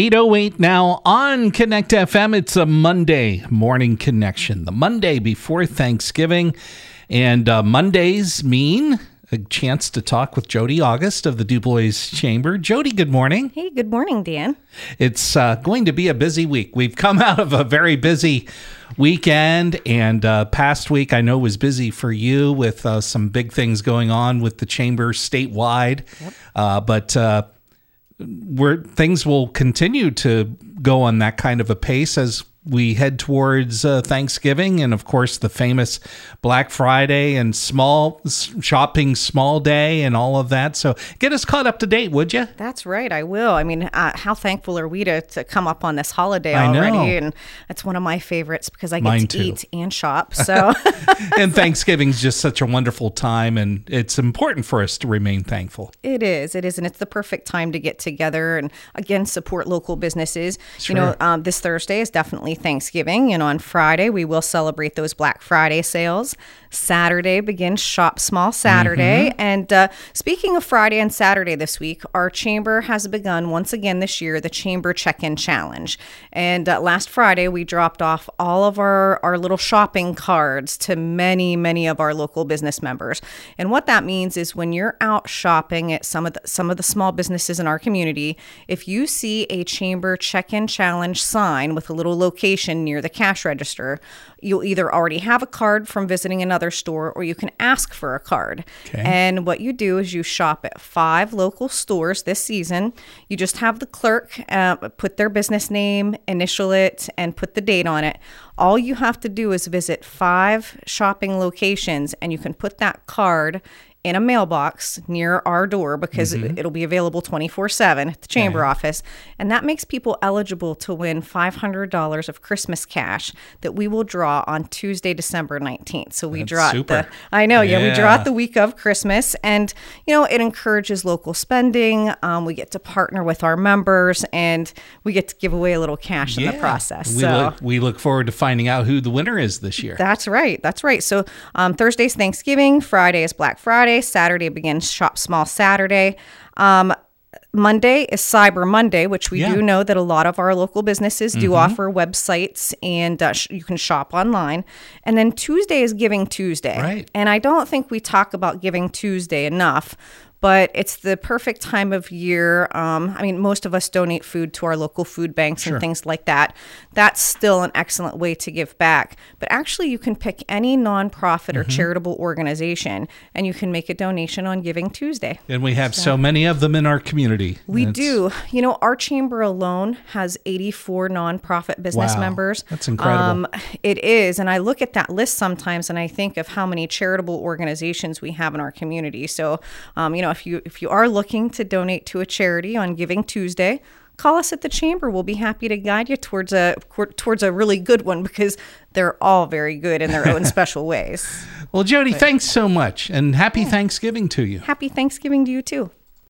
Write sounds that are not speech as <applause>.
808 now on Connect FM. It's a Monday morning connection, the Monday before Thanksgiving. And uh, Mondays mean a chance to talk with Jodi August of the DuBois Chamber. Jodi, good morning. Hey, good morning, Dan. It's uh, going to be a busy week. We've come <laughs> out of a very busy weekend, and uh, past week I know was busy for you with uh, some big things going on with the chamber statewide. Yep. Uh, but uh, where things will continue to go on that kind of a pace as we head towards uh, Thanksgiving and, of course, the famous Black Friday and small shopping small day and all of that. So get us caught up to date, would you? That's right. I will. I mean, uh, how thankful are we to, to come up on this holiday I already? Know. And it's one of my favorites because I get Mine to too. eat and shop. <laughs> So, and Thanksgiving's just such a wonderful time, and it's important for us to remain thankful. It is. It is, and it's the perfect time to get together and again support local businesses. Sure. You know, um, this Thursday is definitely Thanksgiving, and on Friday we will celebrate those Black Friday sales. Saturday begins Shop Small Saturday. Mm-hmm. And uh, speaking of Friday and Saturday this week, our chamber has begun once again this year the Chamber Check In Challenge. And uh, last Friday, we dropped off all of our, our little shopping cards to many, many of our local business members. And what that means is when you're out shopping at some of the, some of the small businesses in our community, if you see a Chamber Check In Challenge sign with a little location near the cash register, you'll either already have a card from visiting another store or you can ask for a card. Okay. And what you do is you shop at five local stores this season. You just have the clerk uh, put their business name, initial it, and put the date on it. All you have to do is visit five shopping locations and you can put that card in a mailbox near our door because mm-hmm. it'll be available 24 7 at the chamber office. And that makes people eligible to win $500 of Christmas cash that we will draw on Tuesday, December 19th. So we That's draw super. the, I know, yeah. yeah. we draw it the week of Christmas. And, you know, it encourages local spending. Um, we get to partner with our members and we get to give away a little cash yeah. in the process. We, so, look, we look forward to finding out who the winner is this year. That's right. That's right. So um, Thursday's Thanksgiving, Friday is Black Friday. Friday. Saturday begins Shop Small Saturday. Um, Monday is Cyber Monday, which we yeah. do know that a lot of our local businesses do mm-hmm. offer websites and uh, sh- you can shop online. And then Tuesday is Giving Tuesday. Right. And I don't think we talk about Giving Tuesday enough but it's the perfect time of year. Um, I mean, most of us donate food to our local food banks sure. and things like that. That's still an excellent way to give back. But actually, you can pick any nonprofit mm-hmm. or charitable organization and you can make a donation on Giving Tuesday. And we have so, so many of them in our community. We do. You know, our chamber alone has 84 nonprofit business wow. members. That's incredible. Um, it is. And I look at that list sometimes and I think of how many charitable organizations we have in our community. So, um, you know, know, if you if you are looking to donate to a charity on Giving Tuesday, call us at the chamber. We'll be happy to guide you towards a towards a really good one because they're all very good in their own <laughs> special ways. Well, Jodi, thanks so much, and happy yeah. Thanksgiving to you. Happy Thanksgiving to you too.